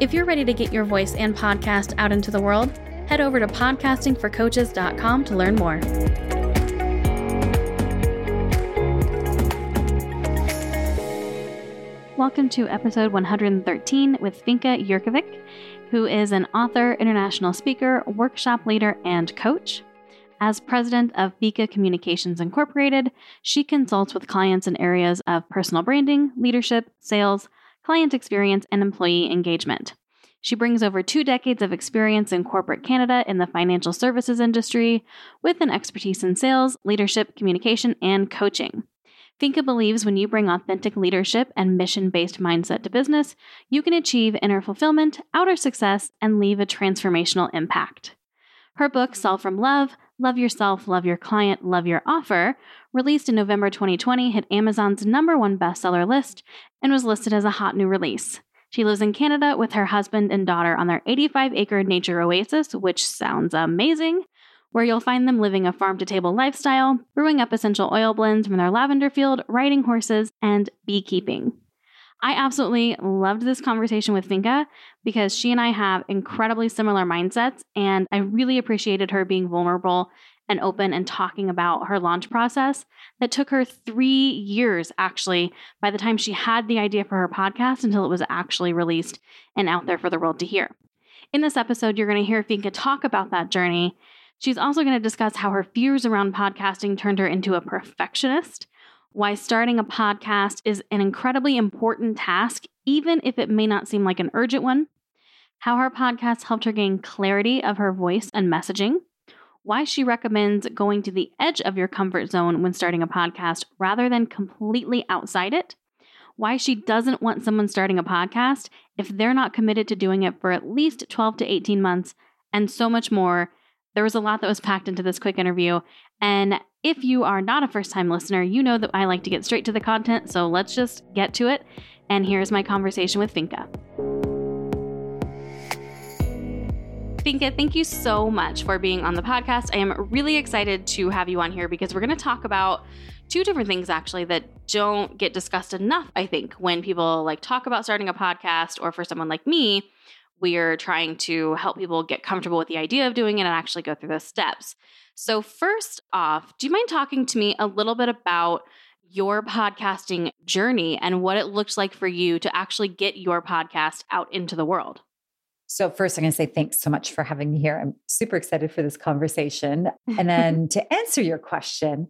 If you're ready to get your voice and podcast out into the world, head over to podcastingforcoaches.com to learn more. Welcome to episode 113 with Finka Jurkovic, who is an author, international speaker, workshop leader, and coach. As president of Vika Communications Incorporated, she consults with clients in areas of personal branding, leadership, sales, client experience, and employee engagement. She brings over two decades of experience in corporate Canada in the financial services industry with an expertise in sales, leadership, communication, and coaching. Finka believes when you bring authentic leadership and mission based mindset to business, you can achieve inner fulfillment, outer success, and leave a transformational impact. Her book, Sell from Love Love Yourself, Love Your Client, Love Your Offer, released in November 2020, hit Amazon's number one bestseller list and was listed as a hot new release. She lives in Canada with her husband and daughter on their 85 acre nature oasis, which sounds amazing, where you'll find them living a farm to table lifestyle, brewing up essential oil blends from their lavender field, riding horses, and beekeeping. I absolutely loved this conversation with Finka because she and I have incredibly similar mindsets, and I really appreciated her being vulnerable and open and talking about her launch process that took her three years actually by the time she had the idea for her podcast until it was actually released and out there for the world to hear. In this episode, you're going to hear Finka talk about that journey. She's also going to discuss how her fears around podcasting turned her into a perfectionist, why starting a podcast is an incredibly important task, even if it may not seem like an urgent one, how her podcast helped her gain clarity of her voice and messaging why she recommends going to the edge of your comfort zone when starting a podcast rather than completely outside it, why she doesn't want someone starting a podcast if they're not committed to doing it for at least 12 to 18 months, and so much more. There was a lot that was packed into this quick interview. And if you are not a first time listener, you know that I like to get straight to the content. So let's just get to it. And here's my conversation with Finka. Finka, thank you so much for being on the podcast. I am really excited to have you on here because we're going to talk about two different things actually that don't get discussed enough, I think, when people like talk about starting a podcast or for someone like me, we're trying to help people get comfortable with the idea of doing it and actually go through those steps. So, first off, do you mind talking to me a little bit about your podcasting journey and what it looks like for you to actually get your podcast out into the world? So, first, I'm going to say thanks so much for having me here. I'm super excited for this conversation. And then to answer your question,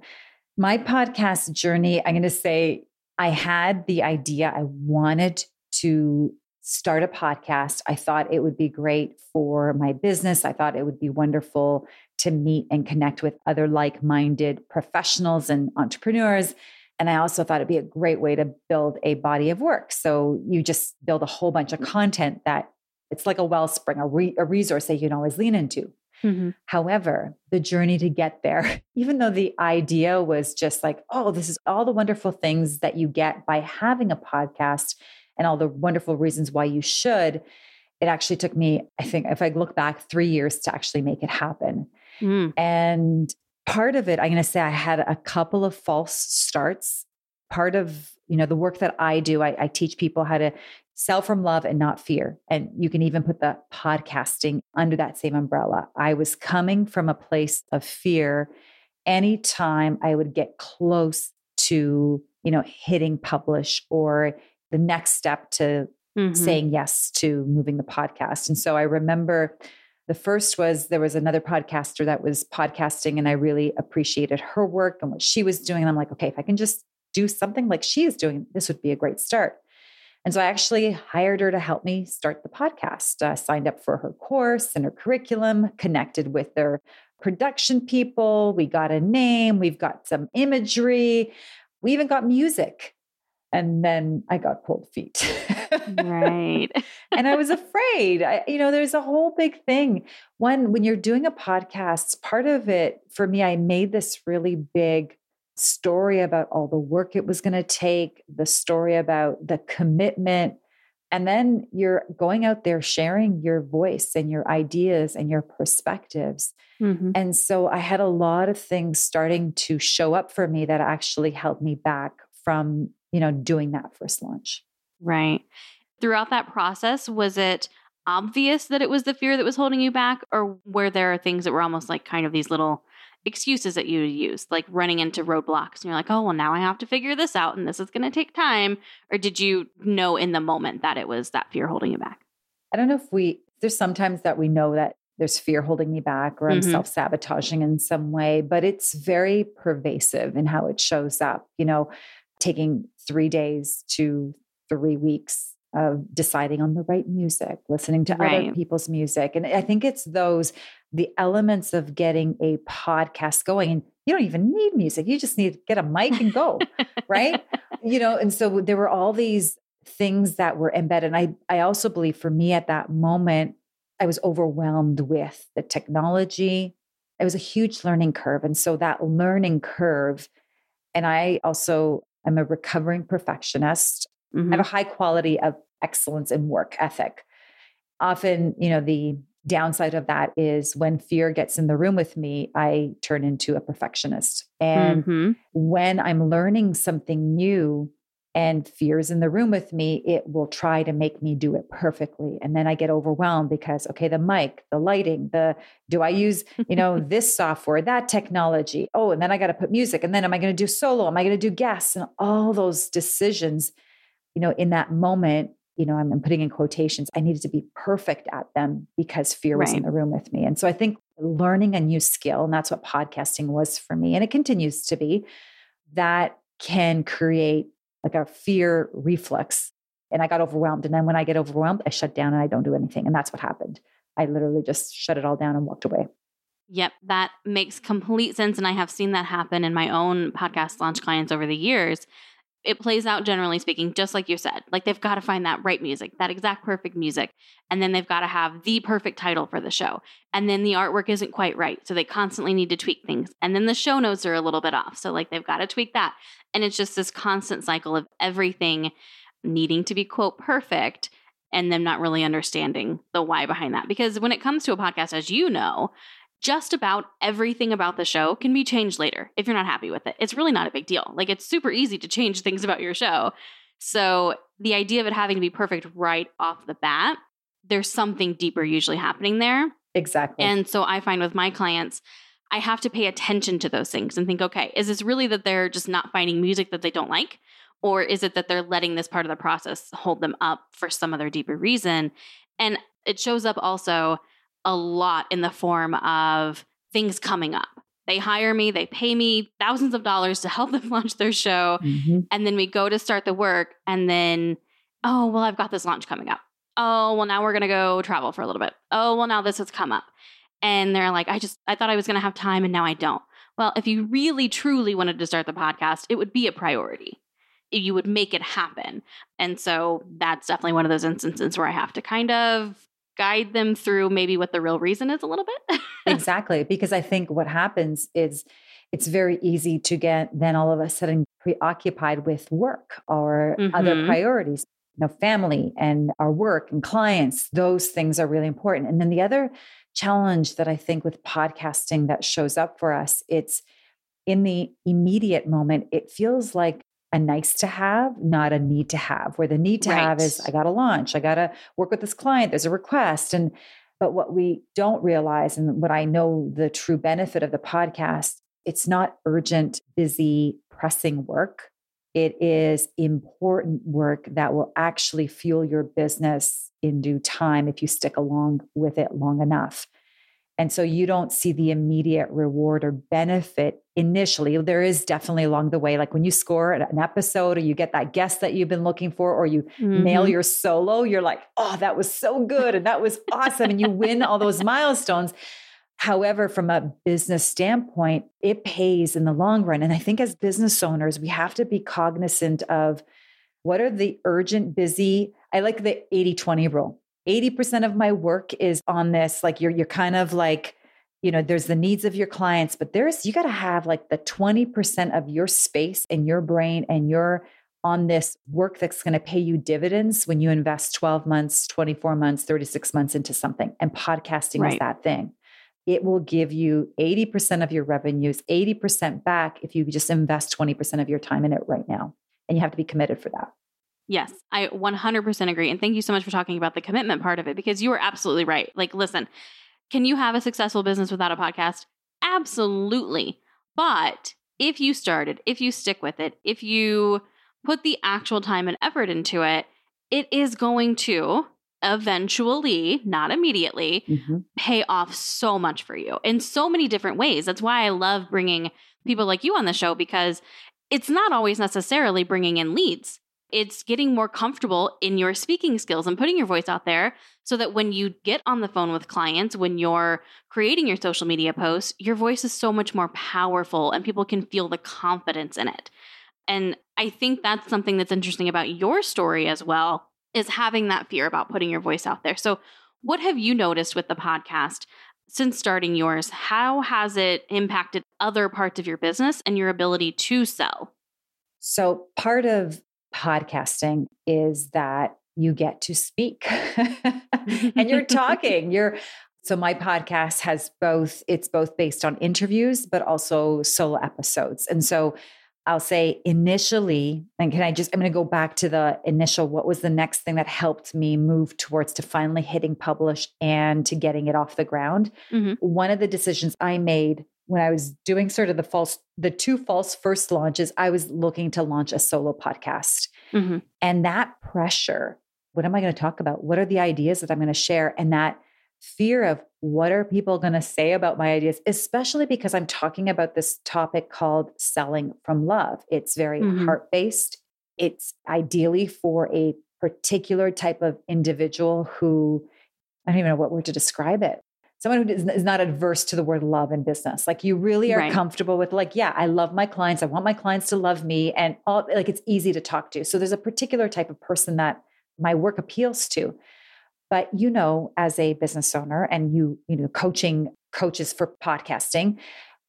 my podcast journey, I'm going to say I had the idea, I wanted to start a podcast. I thought it would be great for my business. I thought it would be wonderful to meet and connect with other like minded professionals and entrepreneurs. And I also thought it'd be a great way to build a body of work. So you just build a whole bunch of content that it's like a wellspring, a, re- a resource that you can always lean into. Mm-hmm. However, the journey to get there, even though the idea was just like, oh, this is all the wonderful things that you get by having a podcast and all the wonderful reasons why you should, it actually took me, I think, if I look back, three years to actually make it happen. Mm. And part of it, I'm going to say I had a couple of false starts. Part of you know the work that i do I, I, teach people how to sell from love and not fear. And you can even put the podcasting under that same umbrella. I was coming from a place of fear anytime I would get close to, you know, hitting publish or the next step to mm-hmm. saying yes to moving the podcast. And so I remember the first was there was another podcaster that was podcasting and I really appreciated her work and what she was doing. And I'm like, okay, if I can just do something like she is doing, this would be a great start. And so I actually hired her to help me start the podcast, uh, signed up for her course and her curriculum, connected with their production people. We got a name, we've got some imagery, we even got music. And then I got cold feet. right. and I was afraid. I, you know, there's a whole big thing. One, when you're doing a podcast, part of it for me, I made this really big story about all the work it was going to take, the story about the commitment. And then you're going out there sharing your voice and your ideas and your perspectives. Mm-hmm. And so I had a lot of things starting to show up for me that actually held me back from, you know, doing that first launch. Right. Throughout that process, was it obvious that it was the fear that was holding you back or were there things that were almost like kind of these little excuses that you use, like running into roadblocks. And you're like, oh, well, now I have to figure this out and this is going to take time. Or did you know in the moment that it was that fear holding you back? I don't know if we, there's sometimes that we know that there's fear holding me back or I'm mm-hmm. self sabotaging in some way, but it's very pervasive in how it shows up. You know, taking three days to three weeks of deciding on the right music, listening to right. other people's music. And I think it's those the elements of getting a podcast going. And you don't even need music. You just need to get a mic and go, right? You know, and so there were all these things that were embedded. And I, I also believe for me at that moment, I was overwhelmed with the technology. It was a huge learning curve. And so that learning curve, and I also am a recovering perfectionist. Mm-hmm. I have a mm-hmm. high quality of excellence in work ethic. Often, you know, the downside of that is when fear gets in the room with me, I turn into a perfectionist. And mm-hmm. when I'm learning something new and fear's in the room with me, it will try to make me do it perfectly. And then I get overwhelmed because, okay, the mic, the lighting, the do I use, you know, this software, that technology? Oh, and then I got to put music. And then am I going to do solo? Am I going to do guests? And all those decisions, you know, in that moment you know, I'm, I'm, putting in quotations, I needed to be perfect at them because fear was in the room with me. And so I think learning a new skill, and that's what podcasting was for me, and it continues to be, that can create like a fear reflex. And I got overwhelmed. And then when I get overwhelmed, I shut down and I don't do anything. And that's what happened. I literally just shut it all down and walked away. Yep, that makes complete sense. And I have seen that happen in my own podcast launch clients over the years it plays out generally speaking just like you said like they've got to find that right music that exact perfect music and then they've got to have the perfect title for the show and then the artwork isn't quite right so they constantly need to tweak things and then the show notes are a little bit off so like they've got to tweak that and it's just this constant cycle of everything needing to be quote perfect and them not really understanding the why behind that because when it comes to a podcast as you know just about everything about the show can be changed later if you're not happy with it. It's really not a big deal. Like it's super easy to change things about your show. So the idea of it having to be perfect right off the bat, there's something deeper usually happening there. Exactly. And so I find with my clients, I have to pay attention to those things and think, okay, is this really that they're just not finding music that they don't like? Or is it that they're letting this part of the process hold them up for some other deeper reason? And it shows up also a lot in the form of things coming up. They hire me, they pay me thousands of dollars to help them launch their show. Mm-hmm. And then we go to start the work, and then, oh, well, I've got this launch coming up. Oh, well, now we're going to go travel for a little bit. Oh, well, now this has come up. And they're like, I just, I thought I was going to have time, and now I don't. Well, if you really truly wanted to start the podcast, it would be a priority. You would make it happen. And so that's definitely one of those instances where I have to kind of guide them through maybe what the real reason is a little bit. exactly. Because I think what happens is it's very easy to get then all of a sudden preoccupied with work or mm-hmm. other priorities. You know, family and our work and clients, those things are really important. And then the other challenge that I think with podcasting that shows up for us, it's in the immediate moment, it feels like a nice to have, not a need to have, where the need to right. have is I got to launch, I got to work with this client, there's a request. And, but what we don't realize, and what I know the true benefit of the podcast, it's not urgent, busy, pressing work. It is important work that will actually fuel your business in due time if you stick along with it long enough. And so you don't see the immediate reward or benefit initially. There is definitely along the way, like when you score an episode or you get that guest that you've been looking for, or you mm-hmm. nail your solo, you're like, oh, that was so good. And that was awesome. and you win all those milestones. However, from a business standpoint, it pays in the long run. And I think as business owners, we have to be cognizant of what are the urgent, busy I like the 80 20 rule. 80% of my work is on this. Like you're, you're kind of like, you know, there's the needs of your clients, but there's, you got to have like the 20% of your space in your brain and your on this work that's going to pay you dividends when you invest 12 months, 24 months, 36 months into something. And podcasting right. is that thing. It will give you 80% of your revenues, 80% back if you just invest 20% of your time in it right now. And you have to be committed for that. Yes, I 100% agree. And thank you so much for talking about the commitment part of it because you are absolutely right. Like, listen, can you have a successful business without a podcast? Absolutely. But if you started, if you stick with it, if you put the actual time and effort into it, it is going to eventually, not immediately, mm-hmm. pay off so much for you in so many different ways. That's why I love bringing people like you on the show because it's not always necessarily bringing in leads. It's getting more comfortable in your speaking skills and putting your voice out there so that when you get on the phone with clients, when you're creating your social media posts, your voice is so much more powerful and people can feel the confidence in it. And I think that's something that's interesting about your story as well is having that fear about putting your voice out there. So, what have you noticed with the podcast since starting yours? How has it impacted other parts of your business and your ability to sell? So, part of podcasting is that you get to speak and you're talking. You're so my podcast has both it's both based on interviews but also solo episodes. And so I'll say initially, and can I just, I'm going to go back to the initial, what was the next thing that helped me move towards to finally hitting publish and to getting it off the ground? Mm-hmm. One of the decisions I made when I was doing sort of the false, the two false first launches, I was looking to launch a solo podcast. Mm-hmm. And that pressure, what am I going to talk about? What are the ideas that I'm going to share? And that fear of what are people going to say about my ideas, especially because I'm talking about this topic called selling from love. It's very mm-hmm. heart based. It's ideally for a particular type of individual who I don't even know what word to describe it. Someone who is not adverse to the word love in business. Like you really are right. comfortable with, like, yeah, I love my clients. I want my clients to love me. And all like it's easy to talk to. So there's a particular type of person that my work appeals to. But you know, as a business owner and you, you know, coaching coaches for podcasting,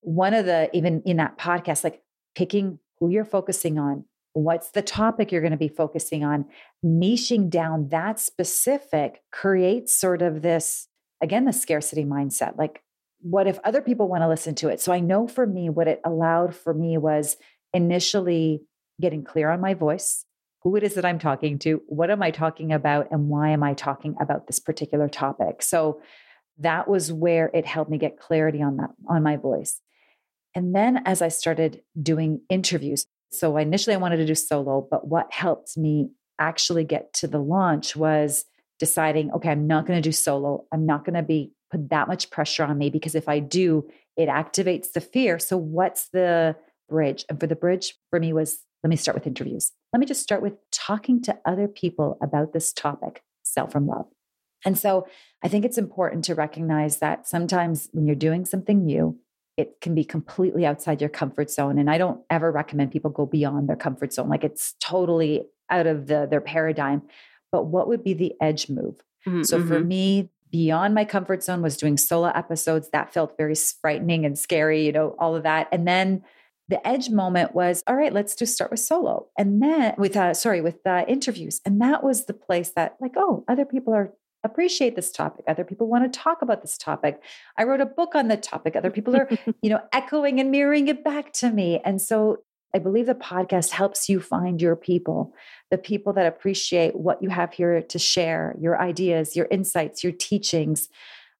one of the, even in that podcast, like picking who you're focusing on, what's the topic you're going to be focusing on, niching down that specific creates sort of this, again, the scarcity mindset. Like, what if other people want to listen to it? So I know for me, what it allowed for me was initially getting clear on my voice, who it is that I'm talking to, what am I talking about, and why am I talking about this particular topic. So that was where it helped me get clarity on that, on my voice. And then as I started doing interviews, so initially I wanted to do solo, but what helped me actually get to the launch was deciding, okay, I'm not going to do solo. I'm not going to be put that much pressure on me because if I do, it activates the fear. So what's the bridge? And for the bridge for me was let me start with interviews. Let me just start with talking to other people about this topic, sell from love. And so I think it's important to recognize that sometimes when you're doing something new, it can be completely outside your comfort zone. And I don't ever recommend people go beyond their comfort zone. Like it's totally out of the, their paradigm. But what would be the edge move? Mm-hmm. So for mm-hmm. me, beyond my comfort zone was doing solo episodes. That felt very frightening and scary, you know, all of that. And then the edge moment was all right let's just start with solo and then with uh sorry with uh, interviews and that was the place that like oh other people are appreciate this topic other people want to talk about this topic i wrote a book on the topic other people are you know echoing and mirroring it back to me and so i believe the podcast helps you find your people the people that appreciate what you have here to share your ideas your insights your teachings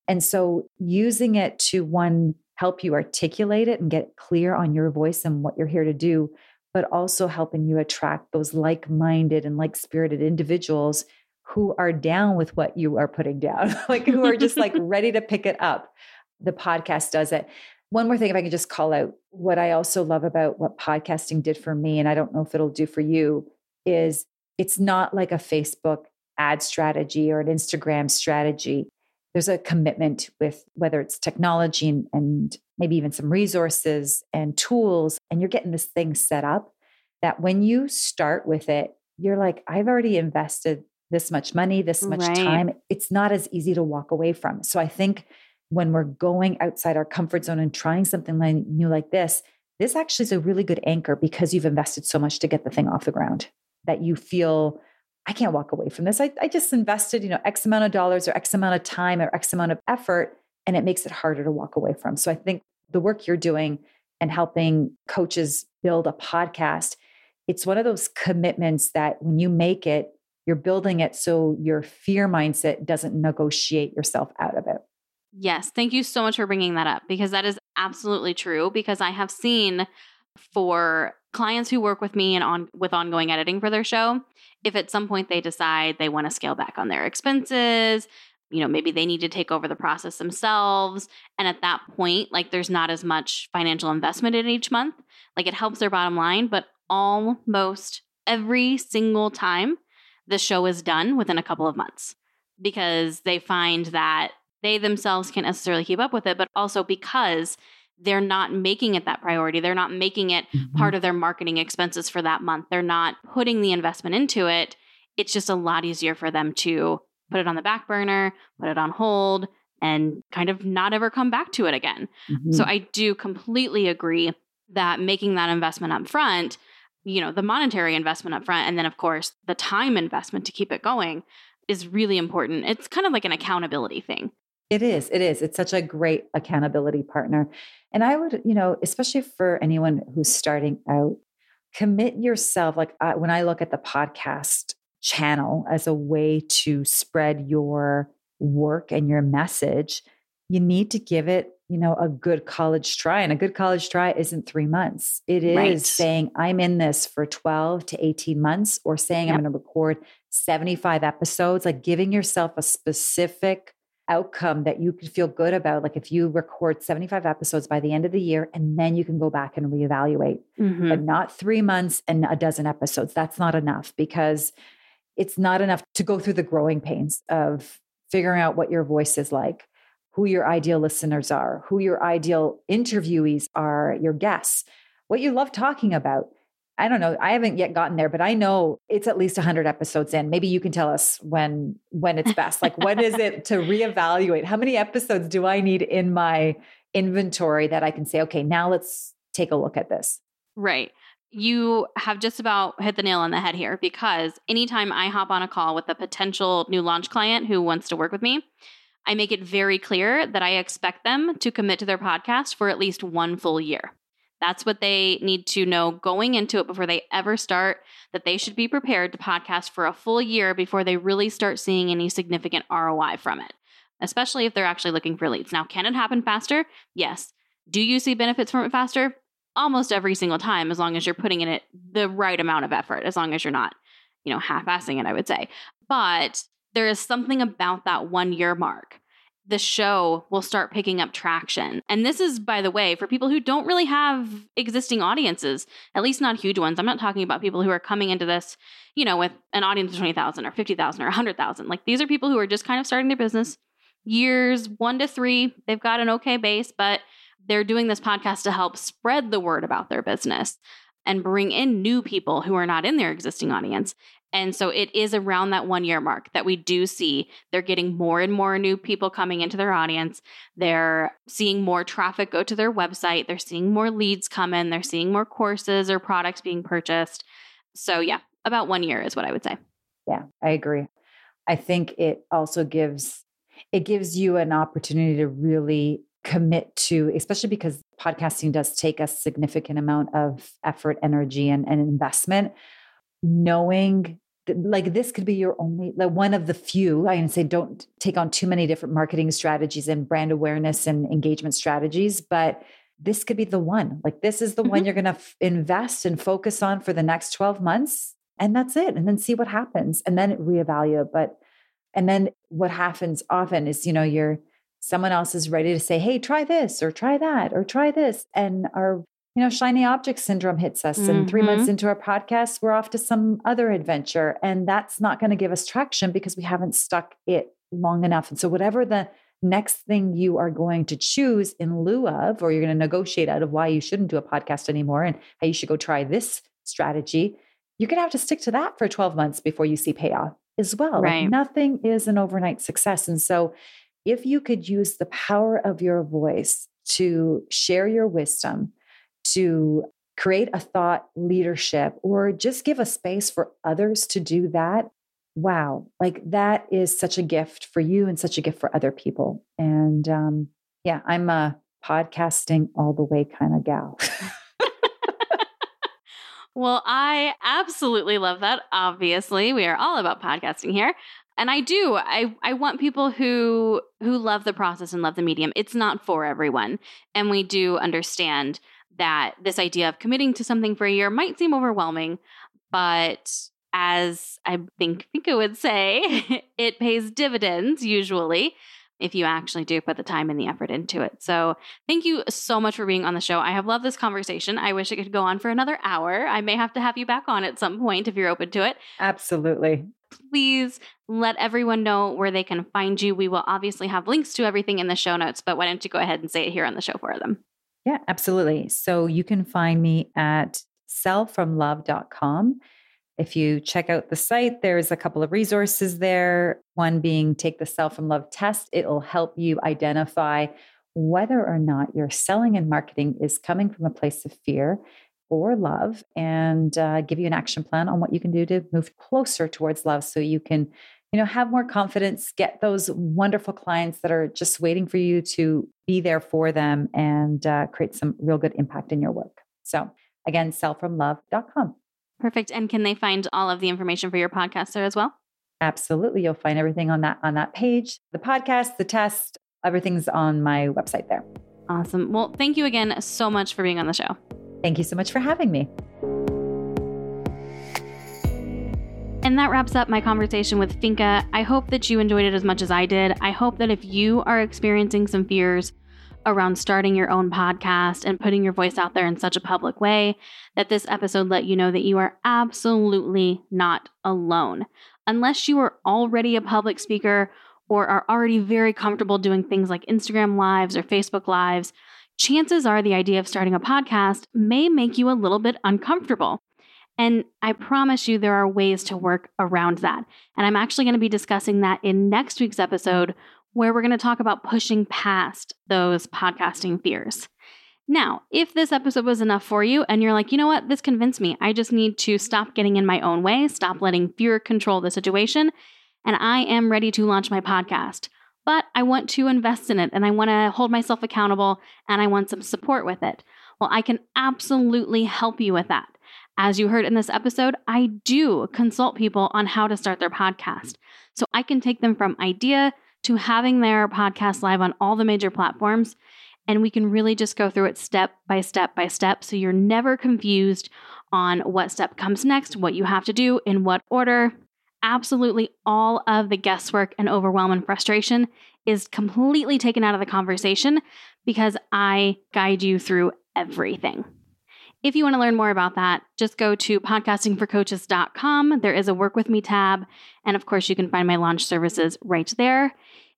and so using it to one help you articulate it and get clear on your voice and what you're here to do, but also helping you attract those like minded and like spirited individuals who are down with what you are putting down, like who are just like ready to pick it up. The podcast does it. One more thing, if I could just call out what I also love about what podcasting did for me, and I don't know if it'll do for you, is it's not like a Facebook ad strategy or an Instagram strategy there's a commitment with whether it's technology and, and maybe even some resources and tools, and you're getting this thing set up that when you start with it, you're like, I've already invested this much money, this much Right. time, it's not as easy to walk away from. So I think when we're going outside our comfort zone and trying something new like this, this actually is a really good anchor because you've invested so much to get the thing off the ground that you feel I can't walk away from this. I, I just invested, you know, X amount of dollars or X amount of time or X amount of effort, and it makes it harder to walk away from. So I think the work you're doing and helping coaches build a podcast, it's one of those commitments that when you make it, you're building it so your fear mindset doesn't negotiate yourself out of it. Yes, thank you so much for bringing that up because that is absolutely true because I have seen for clients who work with me and on with ongoing editing for their show, if at some point they decide they want to scale back on their expenses, you know, maybe they need to take over the process themselves and at that point like there's not as much financial investment in each month, like it helps their bottom line, but almost every single time the show is done within a couple of months because they find that they themselves can't necessarily keep up with it, but also because they're not making it that priority. They're not making it part of their marketing expenses for that month. They're not putting the investment into it. It's just a lot easier for them to put it on the back burner, put it on hold, and kind of not ever come back to it again. Mhm. So I do completely agree that making that investment up front, you know, the monetary investment up front, and then of course the time investment to keep it going is really important. It's kind of like an accountability thing. It is. It is. It's such a great accountability partner. And I would, you know, especially for anyone who's starting out, commit yourself. Like uh, when I look at the podcast channel as a way to spread your work and your message, you need to give it, you know, a good college try. And a good college try isn't three months. It is Right. saying, I'm in this for 12 to 18 months, or saying, I'm going to record 75 episodes, like giving yourself a specific outcome that you could feel good about. Like if you record 75 episodes by the end of the year, and then you can go back and reevaluate, Mhm. but not three months and a dozen episodes. That's not enough because it's not enough to go through the growing pains of figuring out what your voice is like, who your ideal listeners are, who your ideal interviewees are, your guests, what you love talking about. I don't know. I haven't yet gotten there, but I know it's at least 100 episodes in. Maybe you can tell us when when it's best. Like when is it to reevaluate? How many episodes do I need in my inventory that I can say, okay, now let's take a look at this. Right. You have just about hit the nail on the head here because anytime I hop on a call with a potential new launch client who wants to work with me, I make it very clear that I expect them to commit to their podcast for at least one full year. That's what they need to know going into it before they ever start, that they should be prepared to podcast for a full year before they really start seeing any significant ROI from it, especially if they're actually looking for leads. Now, can it happen faster? Yes. Do you see benefits from it faster? almost every single time as long as you're putting in it the right amount of effort as long as you're not you know half-assing it i would say but there is something about that one year mark the show will start picking up traction. And this is by the way for people who don't really have existing audiences at least not huge ones. I'm not talking about people who are coming into this you know with an audience of 20000 or 50000 or 100000 like these are people who are just kind of starting their business. Years one to three they've got an okay base but they're doing this podcast to help spread the word about their business and bring in new people who are not in their existing audience. And so it is around that one year mark that we do see they're getting more and more new people coming into their audience. They're seeing more traffic go to their website. They're seeing more leads come in. They're seeing more courses or products being purchased. So, yeah, about one year is what I would say. Yeah, I agree. I think it also gives it gives you an opportunity to really commit to, especially because podcasting does take a significant amount of effort, energy, and, and investment. Knowing that, like this could be your only, like one of the few, I can say, don't take on too many different marketing strategies and brand awareness and engagement strategies, but this could be the one. Like this is the one Mhm. you're going to f- invest and focus on for the next 12 months. And that's it. And then see what happens and then reevaluate. But, and then what happens often is, you know, you're, someone else is ready to say, hey, try this or try that or try this. And our, you know, shiny object syndrome hits us. And three months Mhm. into our podcast, we're off to some other adventure. And that's not going to give us traction because we haven't stuck it long enough. And so, whatever the next thing you are going to choose in lieu of, or you're going to negotiate out of why you shouldn't do a podcast anymore and how you should go try this strategy, you're going to have to stick to that for 12 months before you see payoff. as well. Right. Like nothing is an overnight success. And so if you could use the power of your voice to share your wisdom, to create a thought leadership, or just give a space for others to do that, wow, like that is such a gift for you and such a gift for other people. And um, yeah, I'm a podcasting all the way kind of gal. well, I absolutely love that. Obviously, we are all about podcasting here. And I do. I, I want people who who love the process and love the medium. It's not for everyone. And we do understand that this idea of committing to something for a year might seem overwhelming, but as I think Finka would say, it pays dividends usually if you actually do put the time and the effort into it. So, thank you so much for being on the show. I have loved this conversation. I wish it could go on for another hour. I may have to have you back on at some point if you're open to it. Absolutely. Please let everyone know where they can find you. We will obviously have links to everything in the show notes, but why don't you go ahead and say it here on the show for them? Yeah, absolutely. So, you can find me at sellfromlove.com. If you check out the site, there's a couple of resources there. One being Take the Sell from Love test. It'll help you identify whether or not your selling and marketing is coming from a place of fear or love and uh, give you an action plan on what you can do to move closer towards love so you can you know have more confidence get those wonderful clients that are just waiting for you to be there for them and uh, create some real good impact in your work so again sellfromlove.com Perfect. And can they find all of the information for your podcast there as well? Absolutely. You'll find everything on that on that page. The podcast, the test, everything's on my website there. Awesome. Well, thank you again so much for being on the show. Thank you so much for having me. And that wraps up my conversation with Finka. I hope that you enjoyed it as much as I did. I hope that if you are experiencing some fears around starting your own podcast and putting your voice out there in such a public way that this episode let you know that you are absolutely not alone. Unless you are already a public speaker or are already very comfortable doing things like Instagram lives or Facebook lives, chances are the idea of starting a podcast may make you a little bit uncomfortable. And I promise you, there are ways to work around that. And I'm actually going to be discussing that in next week's episode where we're going to talk about pushing past those podcasting fears. Now, if this episode was enough for you and you're like, you know what, this convinced me, I just need to stop getting in my own way, stop letting fear control the situation, and I am ready to launch my podcast. But I want to invest in it and I want to hold myself accountable and I want some support with it. Well, I can absolutely help you with that. As you heard in this episode, I do consult people on how to start their podcast. So I can take them from idea to having their podcast live on all the major platforms. And we can really just go through it step by step by step. So you're never confused on what step comes next, what you have to do, in what order. Absolutely all of the guesswork and overwhelm and frustration is completely taken out of the conversation because I guide you through everything. If you want to learn more about that, just go to podcastingforcoaches.com. There is a work with me tab. And of course, you can find my launch services right there.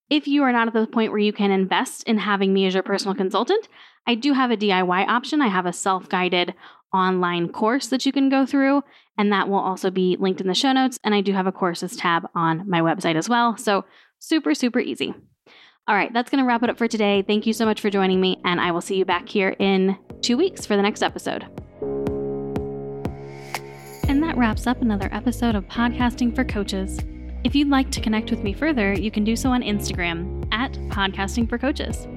If you are not at the point where you can invest in having me as your personal consultant, I do have a DIY option. I have a self guided online course that you can go through, and that will also be linked in the show notes. And I do have a courses tab on my website as well. So, super, super easy. All right, that's going to wrap it up for today. Thank you so much for joining me, and I will see you back here in two weeks for the next episode. And that wraps up another episode of Podcasting for Coaches. If you'd like to connect with me further, you can do so on Instagram at Podcasting for Coaches.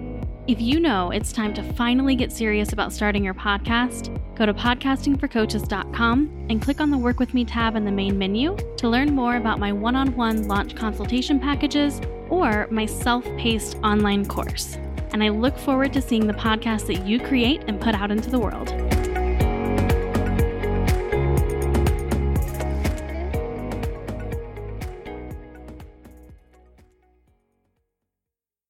If you know it's time to finally get serious about starting your podcast, go to podcastingforcoaches.com and click on the Work With Me tab in the main menu to learn more about my one on one launch consultation packages or my self paced online course. And I look forward to seeing the podcast that you create and put out into the world.